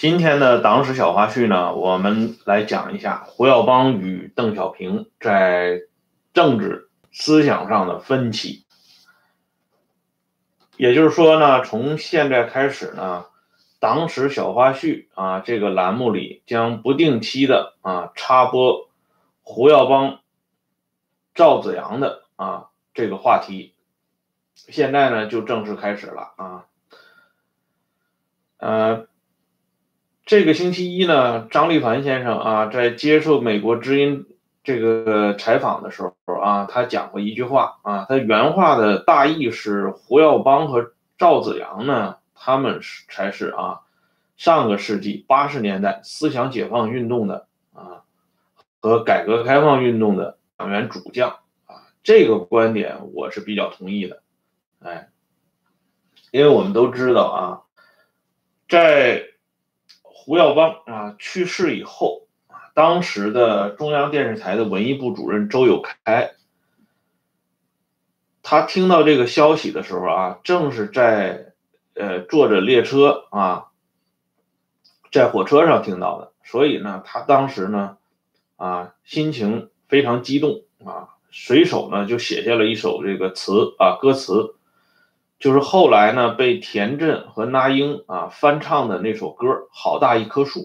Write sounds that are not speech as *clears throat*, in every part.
今天的党史小花絮呢，我们来讲一下胡耀邦与邓小平在政治思想上的分歧。也就是说呢，从现在开始呢，党史小花絮啊这个栏目里将不定期的啊插播胡耀邦、赵子阳的啊这个话题。现在呢，就正式开始了啊，呃。这个星期一呢，张立凡先生啊，在接受美国之音这个采访的时候啊，他讲过一句话啊，他原话的大意是：胡耀邦和赵子阳呢，他们是才是啊，上个世纪八十年代思想解放运动的啊和改革开放运动的党员主将啊，这个观点我是比较同意的，哎，因为我们都知道啊，在胡耀邦啊去世以后啊，当时的中央电视台的文艺部主任周有开，他听到这个消息的时候啊，正是在呃坐着列车啊，在火车上听到的，所以呢，他当时呢啊心情非常激动啊，随手呢就写下了一首这个词啊歌词。就是后来呢，被田震和那英啊翻唱的那首歌《好大一棵树》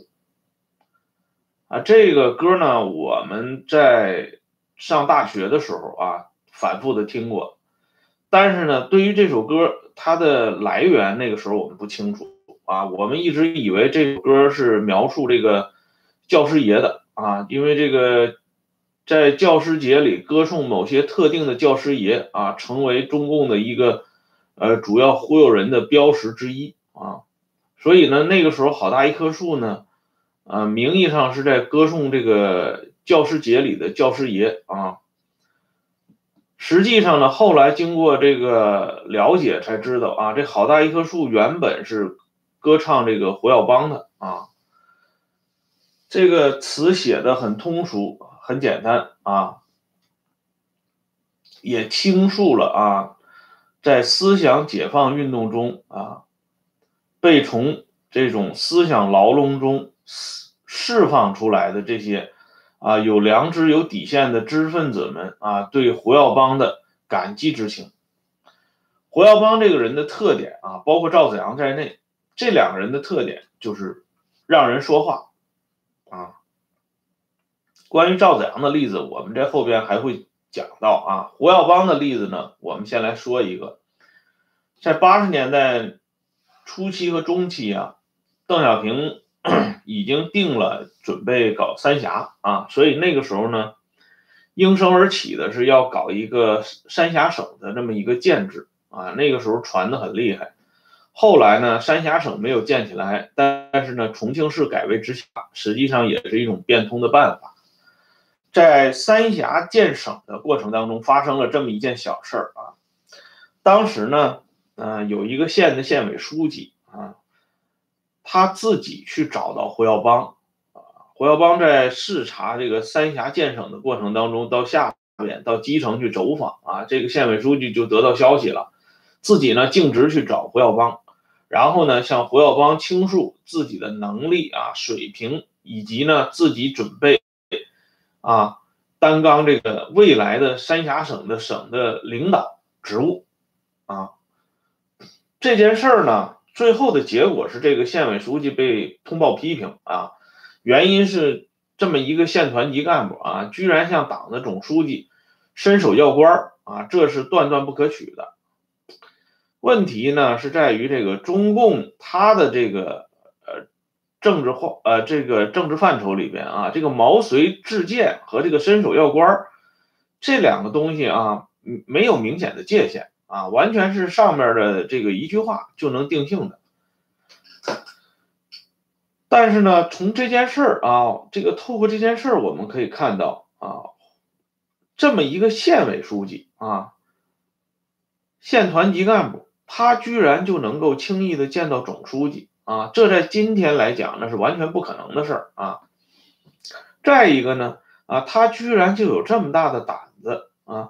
啊，这个歌呢，我们在上大学的时候啊，反复的听过，但是呢，对于这首歌它的来源，那个时候我们不清楚啊，我们一直以为这首歌是描述这个教师爷的啊，因为这个在教师节里歌颂某些特定的教师爷啊，成为中共的一个。呃，主要忽悠人的标识之一啊，所以呢，那个时候好大一棵树呢，呃，名义上是在歌颂这个教师节里的教师爷啊，实际上呢，后来经过这个了解才知道啊，这好大一棵树原本是歌唱这个胡耀邦的啊，这个词写的很通俗，很简单啊，也倾诉了啊。在思想解放运动中啊，被从这种思想牢笼中释释放出来的这些啊有良知、有底线的知识分子们啊，对胡耀邦的感激之情。胡耀邦这个人的特点啊，包括赵子阳在内，这两个人的特点就是让人说话啊。关于赵子阳的例子，我们在后边还会。讲到啊，胡耀邦的例子呢，我们先来说一个，在八十年代初期和中期啊，邓小平 *clears throat* 已经定了准备搞三峡啊，所以那个时候呢，应声而起的是要搞一个三峡省的这么一个建制啊，那个时候传的很厉害。后来呢，三峡省没有建起来，但是呢，重庆市改为直辖，实际上也是一种变通的办法。在三峡建省的过程当中，发生了这么一件小事儿啊。当时呢，嗯，有一个县的县委书记啊，他自己去找到胡耀邦啊。胡耀邦在视察这个三峡建省的过程当中，到下边到基层去走访啊，这个县委书记就得到消息了，自己呢径直去找胡耀邦，然后呢向胡耀邦倾诉自己的能力啊、水平，以及呢自己准备。啊，担纲这个未来的三峡省的省的领导职务，啊，这件事儿呢，最后的结果是这个县委书记被通报批评啊，原因是这么一个县团级干部啊，居然向党的总书记伸手要官啊，这是断断不可取的。问题呢是在于这个中共他的这个。政治化呃，这个政治范畴里边啊，这个毛遂自荐和这个伸手要官这两个东西啊，没有明显的界限啊，完全是上面的这个一句话就能定性的。但是呢，从这件事儿啊，这个透过这件事儿，我们可以看到啊，这么一个县委书记啊，县团级干部，他居然就能够轻易的见到总书记。啊，这在今天来讲，那是完全不可能的事儿啊。再一个呢，啊，他居然就有这么大的胆子啊，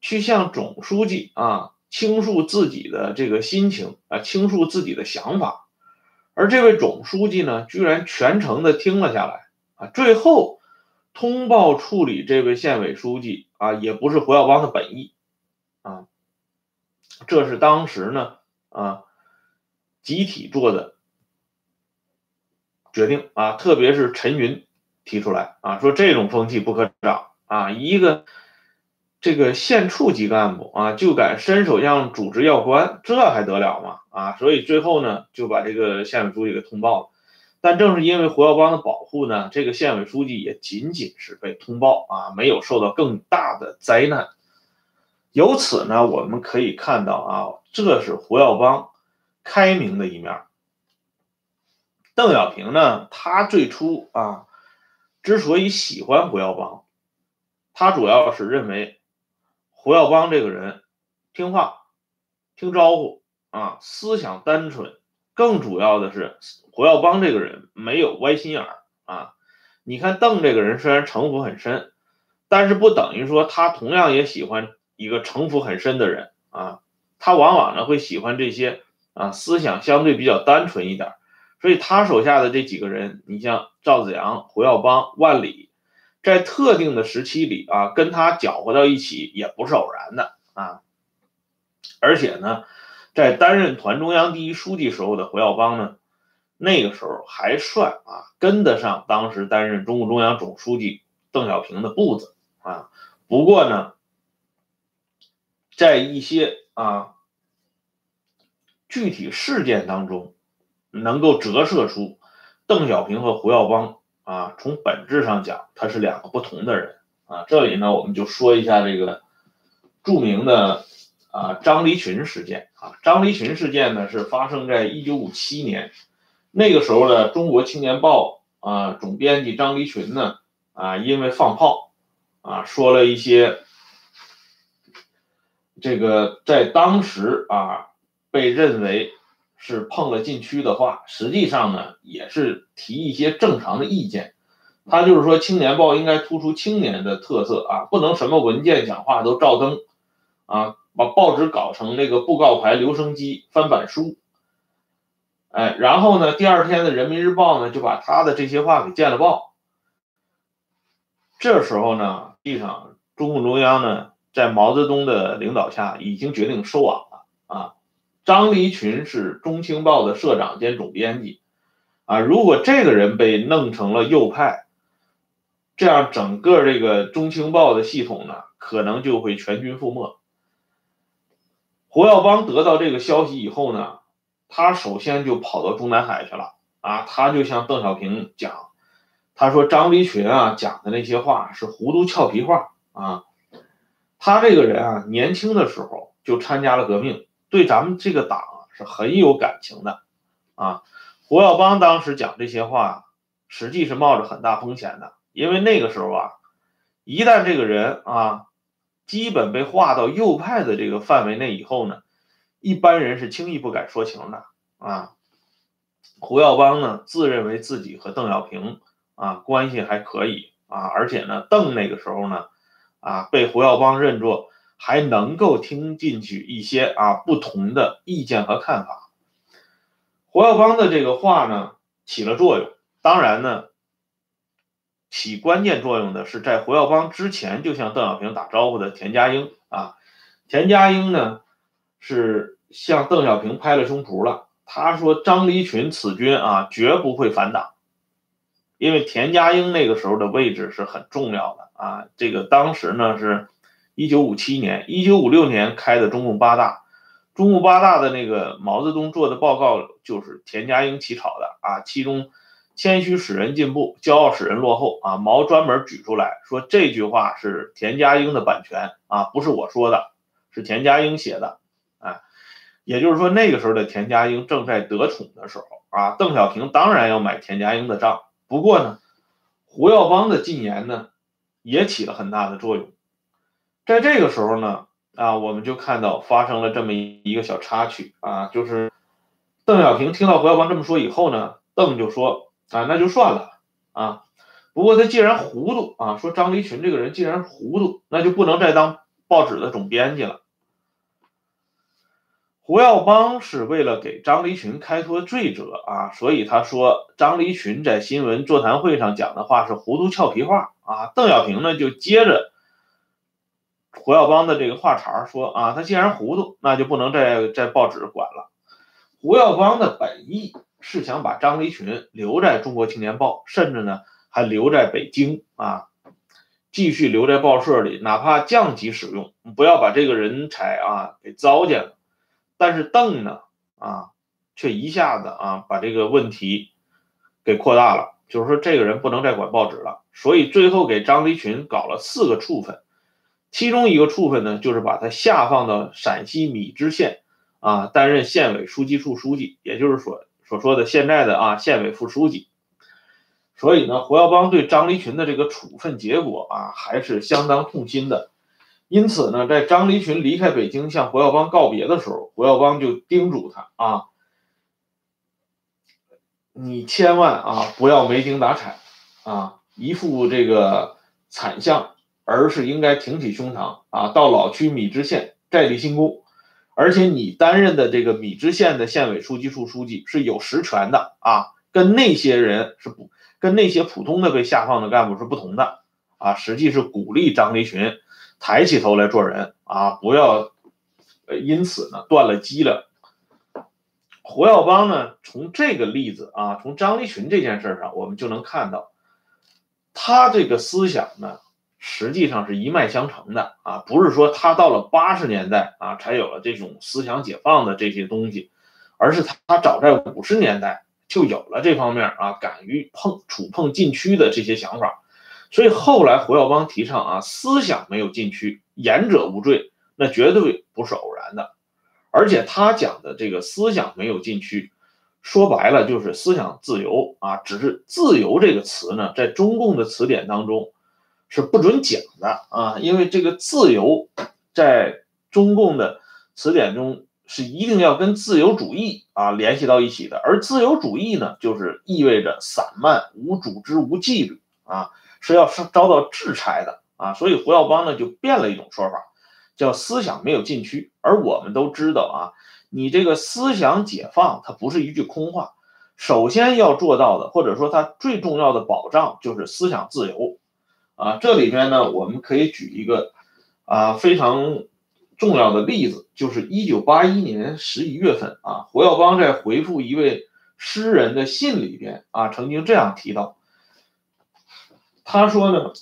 去向总书记啊倾诉自己的这个心情啊，倾诉自己的想法，而这位总书记呢，居然全程的听了下来啊，最后通报处理这位县委书记啊，也不是胡耀邦的本意啊，这是当时呢啊集体做的决定啊，特别是陈云提出来啊，说这种风气不可长啊，一个。这个县处级干部啊，就敢伸手向组织要官，这还得了吗？啊，所以最后呢，就把这个县委书记给通报了。但正是因为胡耀邦的保护呢，这个县委书记也仅仅是被通报啊，没有受到更大的灾难。由此呢，我们可以看到啊，这是胡耀邦开明的一面。邓小平呢，他最初啊，之所以喜欢胡耀邦，他主要是认为。胡耀邦这个人听话、听招呼啊，思想单纯，更主要的是胡耀邦这个人没有歪心眼儿啊。你看邓这个人虽然城府很深，但是不等于说他同样也喜欢一个城府很深的人啊。他往往呢会喜欢这些啊思想相对比较单纯一点，所以他手下的这几个人，你像赵子阳、胡耀邦、万里。在特定的时期里啊，跟他搅和到一起也不是偶然的啊。而且呢，在担任团中央第一书记时候的胡耀邦呢，那个时候还算啊跟得上当时担任中共中央总书记邓小平的步子啊。不过呢，在一些啊具体事件当中，能够折射出邓小平和胡耀邦。啊，从本质上讲，他是两个不同的人啊。这里呢，我们就说一下这个著名的啊张离群事件啊。张离群事件呢，是发生在一九五七年，那个时候的《中国青年报》啊总编辑张离群呢啊，因为放炮啊，说了一些这个在当时啊被认为。是碰了禁区的话，实际上呢也是提一些正常的意见。他就是说，《青年报》应该突出青年的特色啊，不能什么文件讲话都照登啊，把报纸搞成那个布告牌、留声机、翻版书。哎，然后呢，第二天的《人民日报》呢就把他的这些话给建了报。这时候呢，实际上中共中央呢在毛泽东的领导下已经决定收网了啊。张离群是中青报的社长兼总编辑，啊，如果这个人被弄成了右派，这样整个这个中青报的系统呢，可能就会全军覆没。胡耀邦得到这个消息以后呢，他首先就跑到中南海去了，啊，他就向邓小平讲，他说张离群啊讲的那些话是糊涂俏皮话啊，他这个人啊年轻的时候就参加了革命。对咱们这个党是很有感情的，啊，胡耀邦当时讲这些话，实际是冒着很大风险的，因为那个时候啊，一旦这个人啊，基本被划到右派的这个范围内以后呢，一般人是轻易不敢说情的啊。胡耀邦呢，自认为自己和邓小平啊关系还可以啊，而且呢，邓那个时候呢，啊，被胡耀邦认作。还能够听进去一些啊不同的意见和看法。胡耀邦的这个话呢起了作用，当然呢，起关键作用的是在胡耀邦之前就向邓小平打招呼的田家英啊。田家英呢是向邓小平拍了胸脯了，他说张离群此军啊绝不会反党，因为田家英那个时候的位置是很重要的啊。这个当时呢是。一九五七年、一九五六年开的中共八大，中共八大的那个毛泽东做的报告就是田家英起草的啊。其中“谦虚使人进步，骄傲使人落后”啊，毛专门举出来说这句话是田家英的版权啊，不是我说的，是田家英写的啊。也就是说，那个时候的田家英正在得宠的时候啊，邓小平当然要买田家英的账。不过呢，胡耀邦的进言呢，也起了很大的作用。在这个时候呢，啊，我们就看到发生了这么一个小插曲啊，就是邓小平听到胡耀邦这么说以后呢，邓就说啊，那就算了啊。不过他既然糊涂啊，说张离群这个人既然糊涂，那就不能再当报纸的总编辑了。胡耀邦是为了给张离群开脱罪责啊，所以他说张离群在新闻座谈会上讲的话是糊涂俏皮话啊。邓小平呢就接着胡耀邦的这个话茬说啊，他既然糊涂，那就不能在在报纸管了。胡耀邦的本意是想把张离群留在中国青年报，甚至呢还留在北京啊，继续留在报社里，哪怕降级使用，不要把这个人才啊给糟践了。但是邓呢，啊，却一下子啊把这个问题给扩大了，就是说这个人不能再管报纸了，所以最后给张离群搞了四个处分，其中一个处分呢，就是把他下放到陕西米脂县，啊，担任县委书记处书记，也就是说所说的现在的啊县委副书记。所以呢，胡耀邦对张离群的这个处分结果啊，还是相当痛心的。因此呢，在张离群离开北京向胡耀邦告别的时候，胡耀邦就叮嘱他啊，你千万啊不要没精打采啊，一副这个惨相，而是应该挺起胸膛啊，到老区米脂县再立新功。而且你担任的这个米脂县的县委书记处书记是有实权的啊，跟那些人是不跟那些普通的被下放的干部是不同的啊，实际是鼓励张立群。抬起头来做人啊！不要，因此呢断了机了。胡耀邦呢，从这个例子啊，从张立群这件事上，我们就能看到，他这个思想呢，实际上是一脉相承的啊，不是说他到了八十年代啊，才有了这种思想解放的这些东西，而是他早在五十年代就有了这方面啊，敢于碰触碰禁区的这些想法。所以后来胡耀邦提倡啊，思想没有禁区，言者无罪，那绝对不是偶然的。而且他讲的这个思想没有禁区，说白了就是思想自由啊。只是“自由”这个词呢，在中共的词典当中是不准讲的啊，因为这个“自由”在中共的词典中是一定要跟自由主义啊联系到一起的。而自由主义呢，就是意味着散漫、无组织、无纪律啊。是要是遭到制裁的啊，所以胡耀邦呢就变了一种说法，叫思想没有禁区。而我们都知道啊，你这个思想解放它不是一句空话，首先要做到的，或者说它最重要的保障就是思想自由啊。这里边呢，我们可以举一个啊非常重要的例子，就是一九八一年十一月份啊，胡耀邦在回复一位诗人的信里边啊，曾经这样提到。他说呢，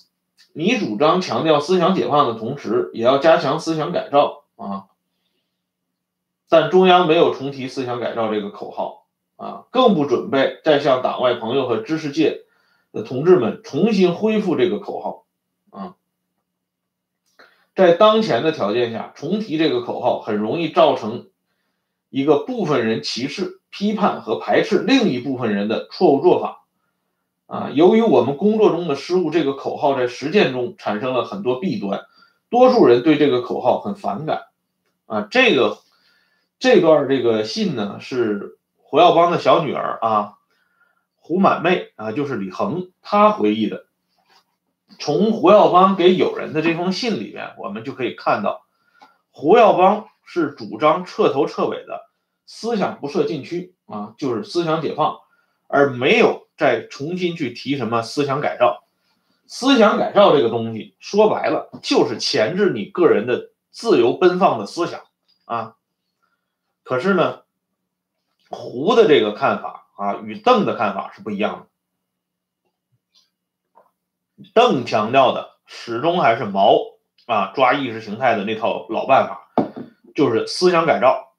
你主张强调思想解放的同时，也要加强思想改造啊。但中央没有重提思想改造这个口号啊，更不准备再向党外朋友和知识界的同志们重新恢复这个口号啊。在当前的条件下，重提这个口号很容易造成一个部分人歧视、批判和排斥另一部分人的错误做法。啊，由于我们工作中的失误，这个口号在实践中产生了很多弊端，多数人对这个口号很反感。啊，这个这段这个信呢，是胡耀邦的小女儿啊，胡满妹啊，就是李恒她回忆的。从胡耀邦给友人的这封信里面，我们就可以看到，胡耀邦是主张彻头彻尾的思想不设禁区啊，就是思想解放，而没有。再重新去提什么思想改造？思想改造这个东西，说白了就是钳制你个人的自由奔放的思想啊。可是呢，胡的这个看法啊，与邓的看法是不一样的。邓强调的始终还是毛啊抓意识形态的那套老办法，就是思想改造。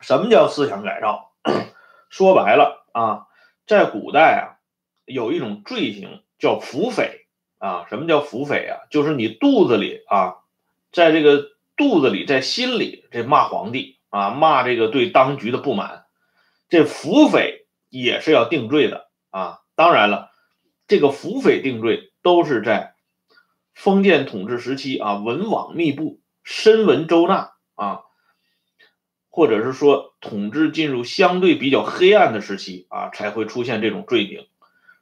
什么叫思想改造？*coughs* 说白了啊。在古代啊，有一种罪行叫腹诽啊。什么叫腹诽啊？就是你肚子里啊，在这个肚子里，在心里这骂皇帝啊，骂这个对当局的不满，这腹诽也是要定罪的啊。当然了，这个腹诽定罪都是在封建统治时期啊，文网密布，深文周纳啊。或者是说，统治进入相对比较黑暗的时期啊，才会出现这种罪名。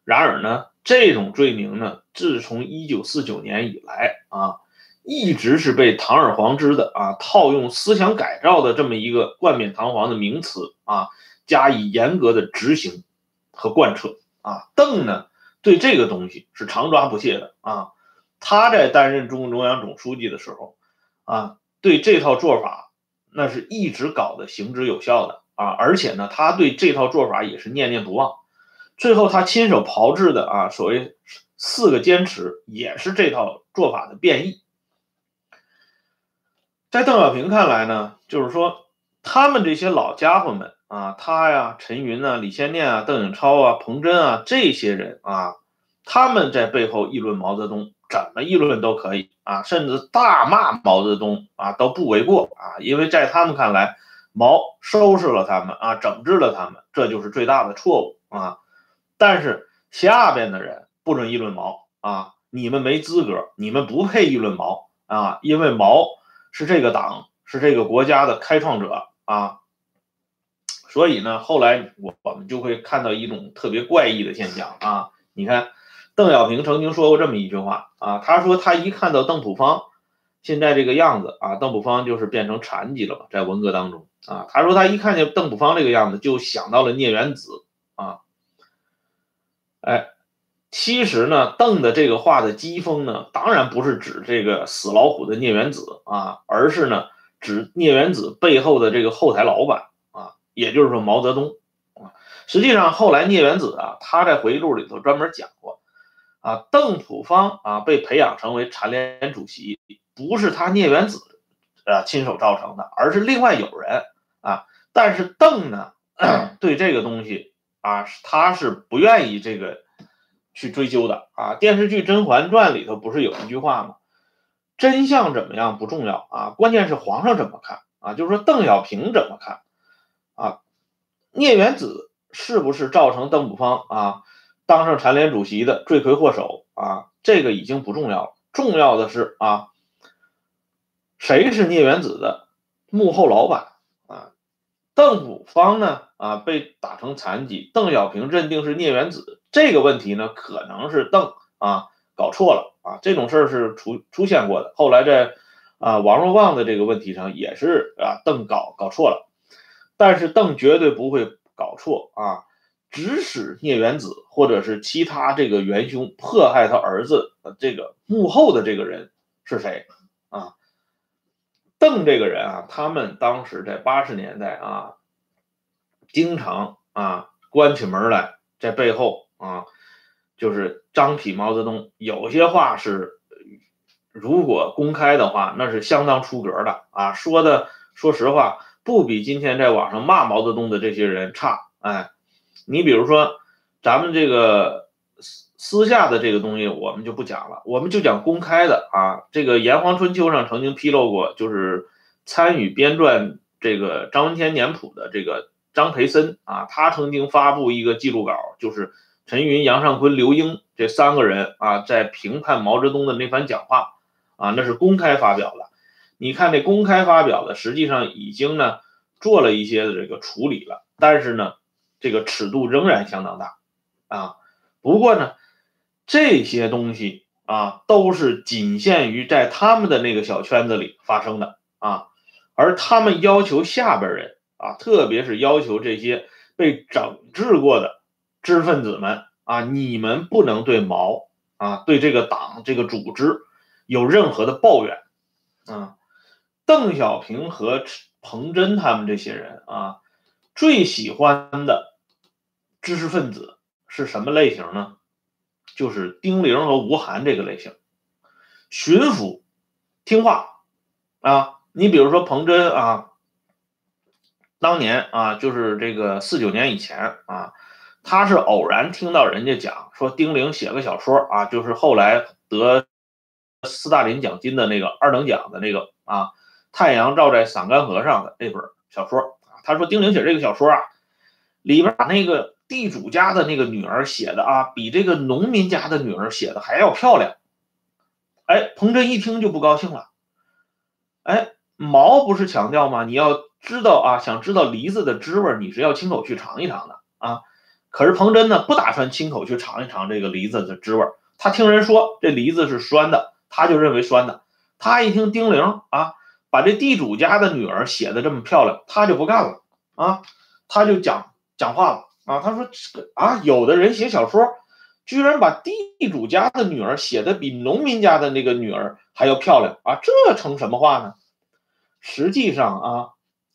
然而呢，这种罪名呢，自从一九四九年以来啊，一直是被堂而皇之的啊套用思想改造的这么一个冠冕堂皇的名词啊加以严格的执行和贯彻啊。邓呢对这个东西是常抓不懈的啊。他在担任中共中央总书记的时候啊，对这套做法那是一直搞得行之有效的啊，而且呢，他对这套做法也是念念不忘。最后他亲手炮制的啊，所谓四个坚持，也是这套做法的变异。在邓小平看来呢，就是说他们这些老家伙们啊，他呀、陈云啊、李先念啊、邓颖超啊、彭真啊这些人啊，他们在背后议论毛泽东，怎么议论都可以啊，甚至大骂毛泽东啊都不为过啊，因为在他们看来，毛收拾了他们啊，整治了他们，这就是最大的错误啊。但是下边的人不准议论毛啊，你们没资格，你们不配议论毛啊，因为毛。是这个党，是这个国家的开创者啊，所以呢，后来我我们就会看到一种特别怪异的现象啊。你看，邓小平曾经说过这么一句话啊，他说他一看到邓普方现在这个样子啊，邓普方就是变成残疾了嘛，在文革当中啊，他说他一看见邓普方这个样子，就想到了聂元子啊，哎。其实呢，邓的这个话的讥讽呢，当然不是指这个死老虎的聂元子啊，而是呢指聂元子背后的这个后台老板，也就是说毛泽东啊。实际上后来聂元子啊，他在回忆录里头专门讲过啊，邓普方啊被培养成为残联主席，不是他聂元子啊亲手造成的，而是另外有人啊。但是邓呢，对这个东西啊，他是不愿意这个。去追究的啊！电视剧《甄嬛传》里头不是有一句话吗？真相怎么样不重要啊，关键是皇上怎么看啊？就是说邓小平怎么看？聂元子是不是造成邓普方啊当上残联主席的罪魁祸首啊？这个已经不重要了，重要的是啊，谁是聂元子的幕后老板啊？邓普方呢啊被打成残疾，邓小平认定是聂元子。这个问题呢，可能是邓啊搞错了啊，这种事儿是出出现过的。后来在啊王若望的这个问题上也是啊邓搞搞错了，但是邓绝对不会搞错啊，指使聂元子或者是其他这个元凶迫害他儿子的这个幕后的这个人是谁啊？邓这个人啊，他们当时在八十年代啊，经常啊关起门来在背后。啊，就是张体毛泽东，有些话是，如果公开的话，那是相当出格的啊。说的，说实话，不比今天在网上骂毛泽东的这些人差。哎，你比如说，咱们这个私私下的这个东西，我们就不讲了，我们就讲公开的啊。这个《炎黄春秋》上曾经披露过，就是参与编撰这个张文天年谱的这个张培森啊，他曾经发布一个记录稿，就是。陈云、杨尚昆、刘英这三个人啊，在评判毛泽东的那番讲话啊，那是公开发表的。你看这公开发表的，实际上已经呢做了一些这个处理了，但是呢，这个尺度仍然相当大啊。不过呢，这些东西啊，都是仅限于在他们的那个小圈子里发生的啊，而他们要求下边人啊，特别是要求这些被整治过的。知识分子们啊，你们不能对毛啊，对这个党、这个组织有任何的抱怨啊。邓小平和彭真他们这些人啊，最喜欢的知识分子是什么类型呢？就是丁玲和吴晗这个类型，巡抚、听话啊。你比如说彭真啊，当年啊，就是这个四九年以前啊。他是偶然听到人家讲说丁玲写个小说啊，就是后来得斯大林奖金的那个二等奖的那个啊，太阳照在伞干河上的那本小说啊。他说丁玲写这个小说啊，里边把那个地主家的那个女儿写的啊，比这个农民家的女儿写的还要漂亮。哎，彭真一听就不高兴了。哎，毛不是强调吗？你要知道啊，想知道梨子的滋味，你是要亲口去尝一尝的啊。可是彭真呢，不打算亲口去尝一尝这个梨子的滋味他听人说这梨子是酸的，他就认为酸的。他一听丁玲啊，把这地主家的女儿写的这么漂亮，他就不干了啊，他就讲讲话了啊，他说啊，有的人写小说，居然把地主家的女儿写的比农民家的那个女儿还要漂亮啊，这成什么话呢？实际上啊，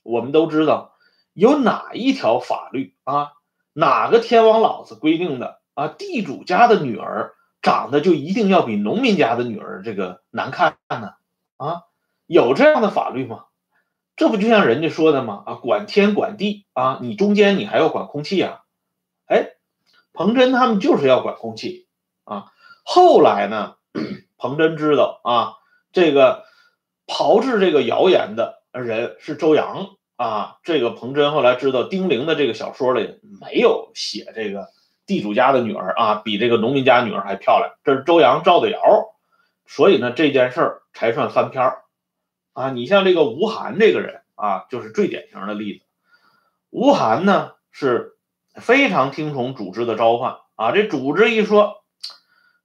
我们都知道有哪一条法律啊，哪个天王老子规定的啊，地主家的女儿。长得就一定要比农民家的女儿这个难看呢？啊，有这样的法律吗？这不就像人家说的吗？啊，管天管地啊，你中间你还要管空气啊？哎，彭真他们就是要管空气啊。后来呢，彭真知道啊，这个炮制这个谣言的人是周扬啊。这个彭真后来知道丁玲的这个小说里没有写这个。地主家的女儿啊，比这个农民家女儿还漂亮。这是周扬造的谣，所以呢，这件事儿才算翻篇儿啊。你像这个吴晗这个人啊，就是最典型的例子。吴晗呢是非常听从组织的召唤啊，这组织一说，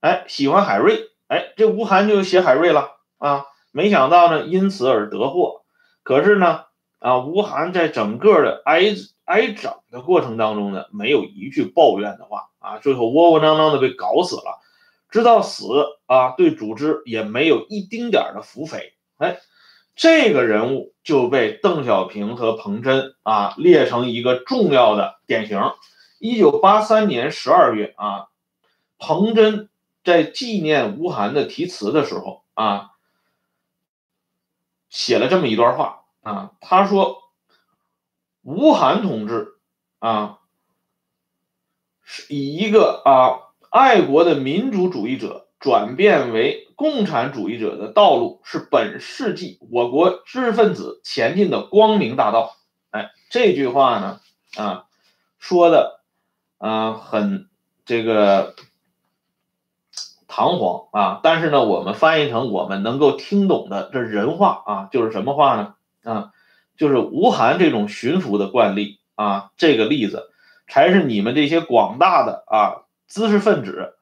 哎，喜欢海瑞，哎，这吴晗就写海瑞了啊。没想到呢，因此而得祸。可是呢，啊，吴晗在整个的挨。挨整的过程当中呢，没有一句抱怨的话啊，最后窝窝囊囊的被搞死了，直到死啊，对组织也没有一丁点的腹诽。哎，这个人物就被邓小平和彭真啊列成一个重要的典型。一九八三年十二月啊，彭真在纪念吴晗的题词的时候啊，写了这么一段话啊，他说。吴晗同志啊，是以一个啊爱国的民主主义者转变为共产主义者的道路，是本世纪我国知识分子前进的光明大道。哎，这句话呢啊说的啊很这个堂皇啊，但是呢，我们翻译成我们能够听懂的这人话啊，就是什么话呢啊？就是吴晗这种驯服的惯例啊，这个例子才是你们这些广大的啊知识分子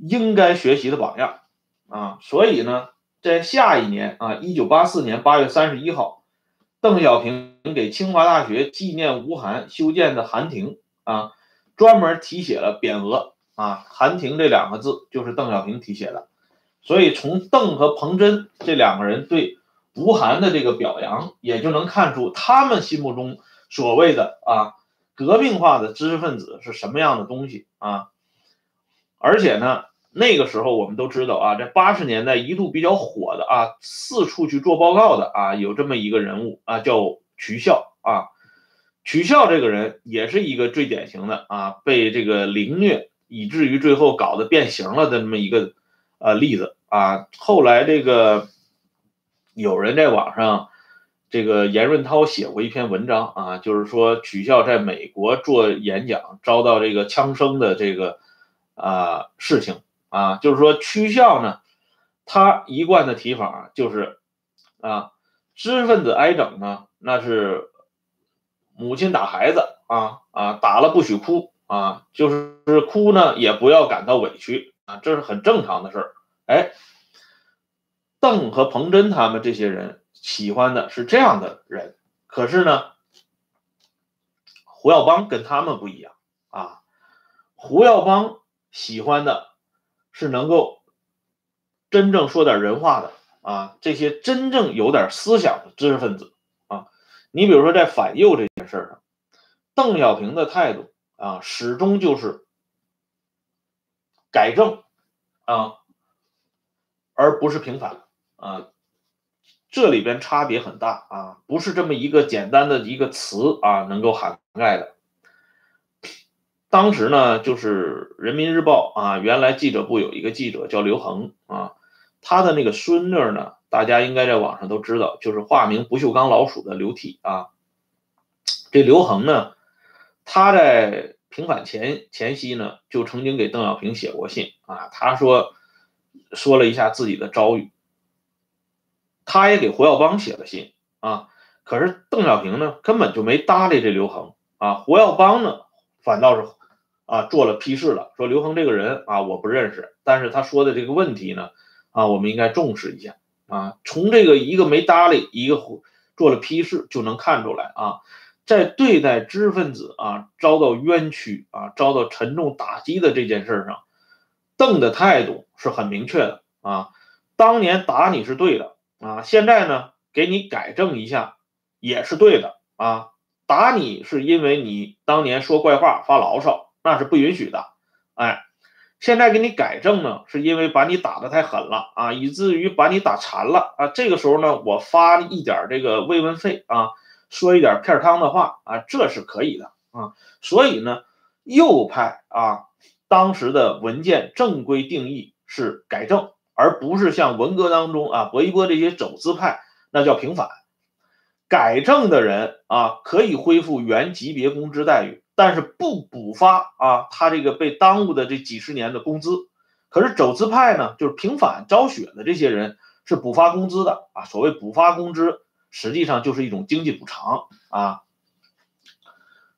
应该学习的榜样啊。所以呢，在下一年啊，一九八四年八月三十一号，邓小平给清华大学纪念吴晗修建的寒亭啊，专门题写了匾额啊，寒亭这两个字就是邓小平题写的。所以从邓和彭真这两个人对。吴晗的这个表扬，也就能看出他们心目中所谓的啊革命化的知识分子是什么样的东西啊。而且呢，那个时候我们都知道啊，这八十年代一度比较火的啊，四处去做报告的啊，有这么一个人物啊，叫曲孝啊。曲孝这个人也是一个最典型的啊，被这个凌虐以至于最后搞得变形了的这么一个呃例子啊。后来这个。有人在网上，这个严润涛写过一篇文章啊，就是说曲孝在美国做演讲遭到这个枪声的这个啊事情啊，就是说曲孝呢，他一贯的提法就是啊，知识分子挨整呢，那是母亲打孩子啊啊，打了不许哭啊，就是哭呢也不要感到委屈啊，这是很正常的事儿，哎。邓和彭真他们这些人喜欢的是这样的人，可是呢，胡耀邦跟他们不一样啊。胡耀邦喜欢的是能够真正说点人话的啊，这些真正有点思想的知识分子啊。你比如说在反右这件事上，邓小平的态度啊，始终就是改正啊，而不是平反。啊，这里边差别很大啊，不是这么一个简单的一个词啊能够涵盖的。当时呢，就是人民日报啊，原来记者部有一个记者叫刘恒啊，他的那个孙女呢，大家应该在网上都知道，就是化名不锈钢老鼠的刘体啊。这刘恒呢，他在平反前前夕呢，就曾经给邓小平写过信啊，他说说了一下自己的遭遇。他也给胡耀邦写了信啊，可是邓小平呢根本就没搭理这刘恒啊，胡耀邦呢反倒是啊做了批示了，说刘恒这个人啊我不认识，但是他说的这个问题呢啊我们应该重视一下啊，从这个一个没搭理，一个做了批示就能看出来啊，在对待知识分子啊遭到冤屈啊遭到沉重打击的这件事上，邓的态度是很明确的啊，当年打你是对的啊，现在呢给你改正一下也是对的啊，打你是因为你当年说怪话发牢骚，那是不允许的，哎。现在给你改正呢，是因为把你打的太狠了啊，以至于把你打残了啊。这个时候呢，我发一点这个慰问费啊，说一点片汤的话啊，这是可以的啊。所以呢，右派啊，当时的文件正规定义是改正，而不是像文革当中啊，薄一波这些走资派那叫平反。改正的人啊，可以恢复原级别工资待遇。但是不补发啊，他这个被耽误的这几十年的工资，可是走资派呢，就是平反昭雪的这些人是补发工资的啊。所谓补发工资，实际上就是一种经济补偿啊。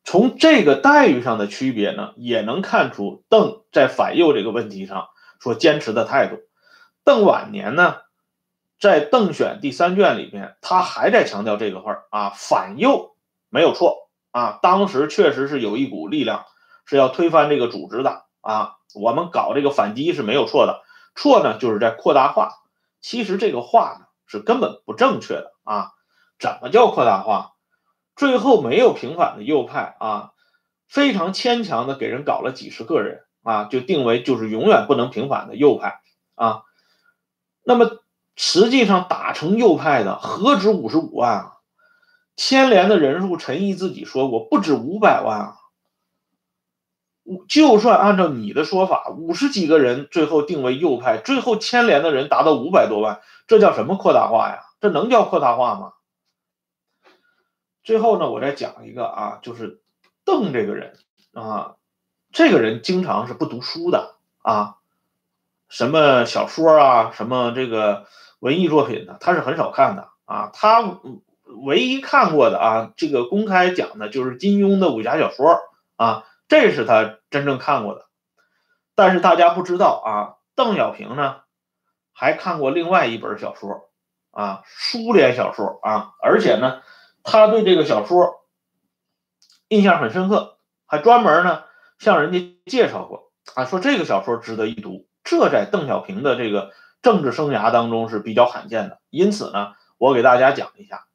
从这个待遇上的区别呢，也能看出邓在反右这个问题上所坚持的态度。邓晚年呢，在邓选第三卷里边，他还在强调这个话啊，反右没有错。啊，当时确实是有一股力量是要推翻这个组织的啊。我们搞这个反击是没有错的，错呢就是在扩大化。其实这个话呢是根本不正确的啊。怎么叫扩大化？最后没有平反的右派啊，非常牵强的给人搞了几十个人啊，就定为就是永远不能平反的右派啊。那么实际上打成右派的何止五十五万啊？牵连的人数，陈毅自己说过不止五百万啊。就算按照你的说法，五十几个人最后定为右派，最后牵连的人达到五百多万，这叫什么扩大化呀？这能叫扩大化吗？最后呢，我再讲一个啊，就是邓这个人啊，这个人经常是不读书的啊，什么小说啊，什么这个文艺作品呢，他是很少看的啊，他。唯一看过的啊，这个公开讲的就是金庸的武侠小说啊，这是他真正看过的。但是大家不知道啊，邓小平呢还看过另外一本小说啊，苏联小说啊，而且呢他对这个小说印象很深刻，还专门呢向人家介绍过啊，说这个小说值得一读。这在邓小平的这个政治生涯当中是比较罕见的。因此呢，我给大家讲一下。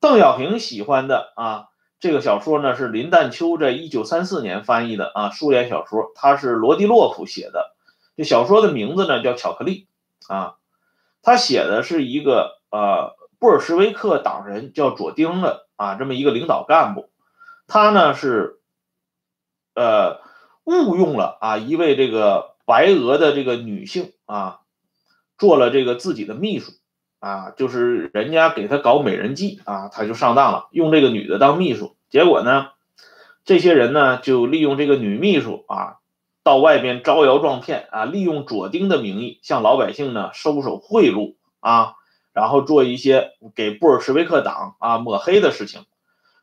邓小平喜欢的啊，这个小说呢是林淡秋在一九三四年翻译的啊，苏联小说，他是罗迪洛夫写的。这小说的名字呢叫《巧克力》啊，他写的是一个呃布尔什维克党人叫左丁的啊这么一个领导干部，他呢是呃误用了啊一位这个白俄的这个女性啊，做了这个自己的秘书。啊，就是人家给他搞美人计啊，他就上当了，用这个女的当秘书。结果呢，这些人呢就利用这个女秘书啊，到外边招摇撞骗啊，利用左丁的名义向老百姓呢收受贿赂啊，然后做一些给布尔什维克党啊抹黑的事情。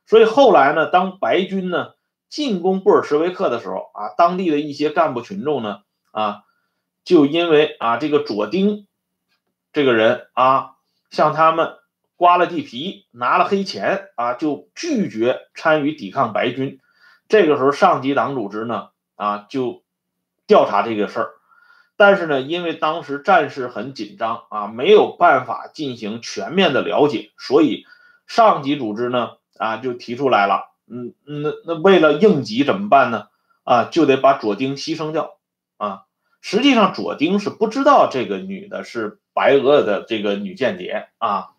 所以后来呢，当白军呢进攻布尔什维克的时候啊，当地的一些干部群众呢啊，就因为啊这个左丁。这个人啊，向他们刮了地皮，拿了黑钱啊，就拒绝参与抵抗白军。这个时候，上级党组织呢啊，就调查这个事儿。但是呢，因为当时战事很紧张啊，没有办法进行全面的了解，所以上级组织呢啊，就提出来了，嗯，那那为了应急怎么办呢？啊，就得把左丁牺牲掉啊。实际上，左丁是不知道这个女的是。白俄的这个女间谍啊，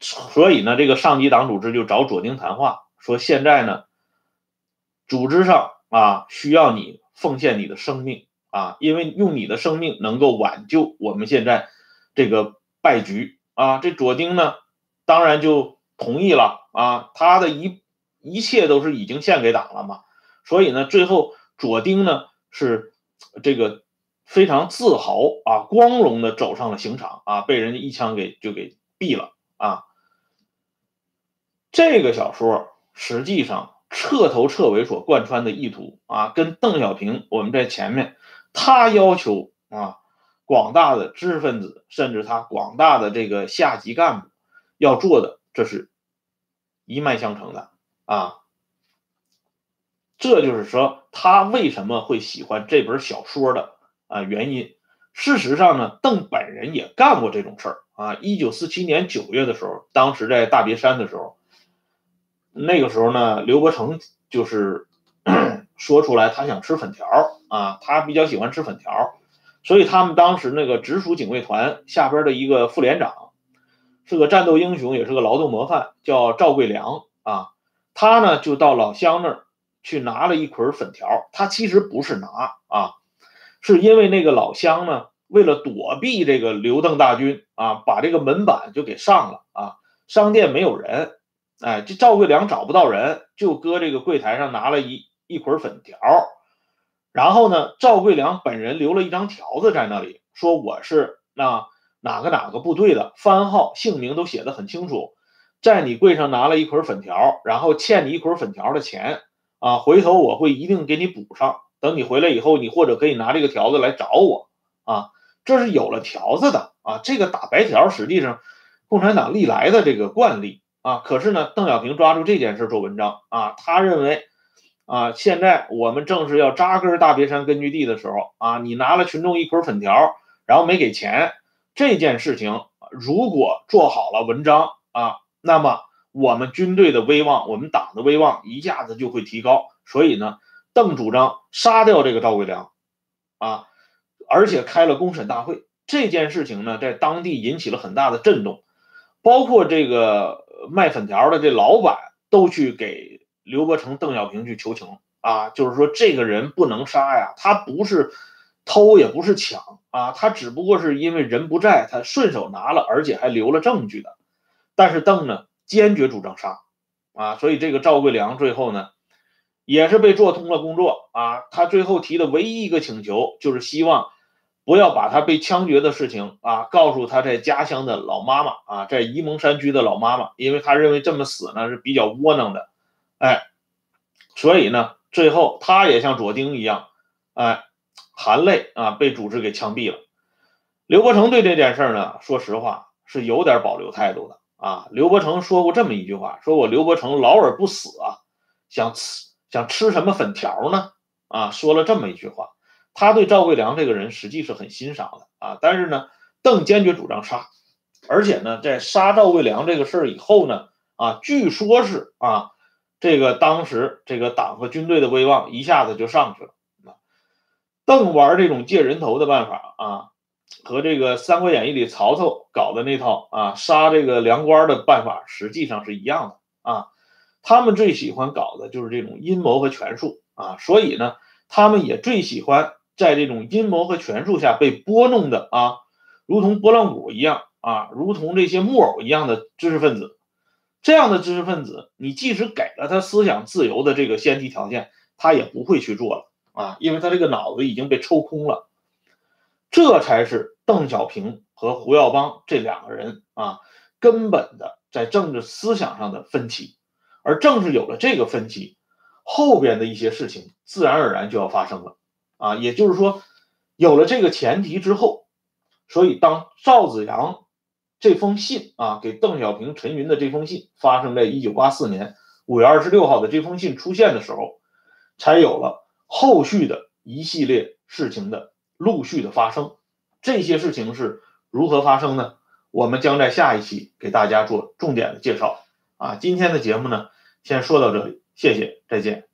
所以呢，这个上级党组织就找左丁谈话，说现在呢，组织上啊需要你奉献你的生命啊，因为用你的生命能够挽救我们现在这个败局啊。这左丁呢，当然就同意了啊，他的一一切都是已经献给党了嘛，所以呢，最后左丁呢是这个。非常自豪啊，光荣的走上了刑场啊，被人家一枪给就给毙了啊。这个小说实际上彻头彻尾所贯穿的意图啊，跟邓小平我们在前面他要求啊，广大的知识分子，甚至他广大的这个下级干部要做的，这是一脉相承的啊。这就是说，他为什么会喜欢这本小说的啊原因。事实上呢，邓本人也干过这种事儿啊。一九四七年九月的时候，当时在大别山的时候，那个时候呢，刘伯承就是 *clears throat* 说出来他想吃粉条啊，他比较喜欢吃粉条，所以他们当时那个直属警卫团下边的一个副连长，是个战斗英雄，也是个劳动模范，叫赵贵良啊。他呢就到老乡那儿。去拿了一捆粉条，他其实不是拿啊，是因为那个老乡呢，为了躲避这个刘邓大军啊，把这个门板就给上了啊。商店没有人，哎，这赵贵良找不到人，就搁这个柜台上拿了一一捆粉条。然后呢，赵贵良本人留了一张条子在那里，说我是那哪个哪个部队的，番号、姓名都写的很清楚，在你柜上拿了一捆粉条，然后欠你一捆粉条的钱。啊，回头我会一定给你补上。等你回来以后，你或者可以拿这个条子来找我啊。这是有了条子的啊。这个打白条实际上，共产党历来的这个惯例啊。可是呢，邓小平抓住这件事做文章啊。他认为啊，现在我们正是要扎根大别山根据地的时候啊。你拿了群众一捆粉条，然后没给钱，这件事情如果做好了文章啊，那么。我们军队的威望，我们党的威望一下子就会提高。所以呢，邓主张杀掉这个赵贵良，啊，而且开了公审大会。这件事情呢，在当地引起了很大的震动，包括这个卖粉条的这老板都去给刘伯承、邓小平去求情啊，就是说这个人不能杀呀，他不是偷也不是抢啊，他只不过是因为人不在，他顺手拿了，而且还留了证据的。但是邓呢？坚决主张杀，啊，所以这个赵贵良最后呢，也是被做通了工作啊。他最后提的唯一一个请求，就是希望不要把他被枪决的事情啊，告诉他在家乡的老妈妈啊，在沂蒙山区的老妈妈，因为他认为这么死呢是比较窝囊的，哎，所以呢，最后他也像左丁一样，哎，含泪啊被组织给枪毙了。刘伯承对这件事呢，说实话是有点保留态度的。啊，刘伯承说过这么一句话，说我刘伯承老而不死啊，想吃想吃什么粉条呢？啊，说了这么一句话，他对赵贵良这个人实际是很欣赏的啊，但是呢，邓坚决主张杀，而且呢，在杀赵贵良这个事儿以后呢，啊，据说是啊，这个当时这个党和军队的威望一下子就上去了啊，邓玩这种借人头的办法啊。和这个《三国演义》里曹操搞的那套啊杀这个粮官的办法实际上是一样的啊，他们最喜欢搞的就是这种阴谋和权术啊，所以呢，他们也最喜欢在这种阴谋和权术下被拨弄的啊，如同拨浪鼓一样啊，如同这些木偶一样的知识分子，这样的知识分子，你即使给了他思想自由的这个先提条件，他也不会去做了啊，因为他这个脑子已经被抽空了。这才是邓小平和胡耀邦这两个人啊根本的在政治思想上的分歧，而正是有了这个分歧，后边的一些事情自然而然就要发生了啊。也就是说，有了这个前提之后，所以当赵子阳这封信啊给邓小平、陈云的这封信发生在一九八四年五月二十六号的这封信出现的时候，才有了后续的一系列事情的。陆续的发生，这些事情是如何发生呢？我们将在下一期给大家做重点的介绍。啊，今天的节目呢，先说到这里，谢谢，再见。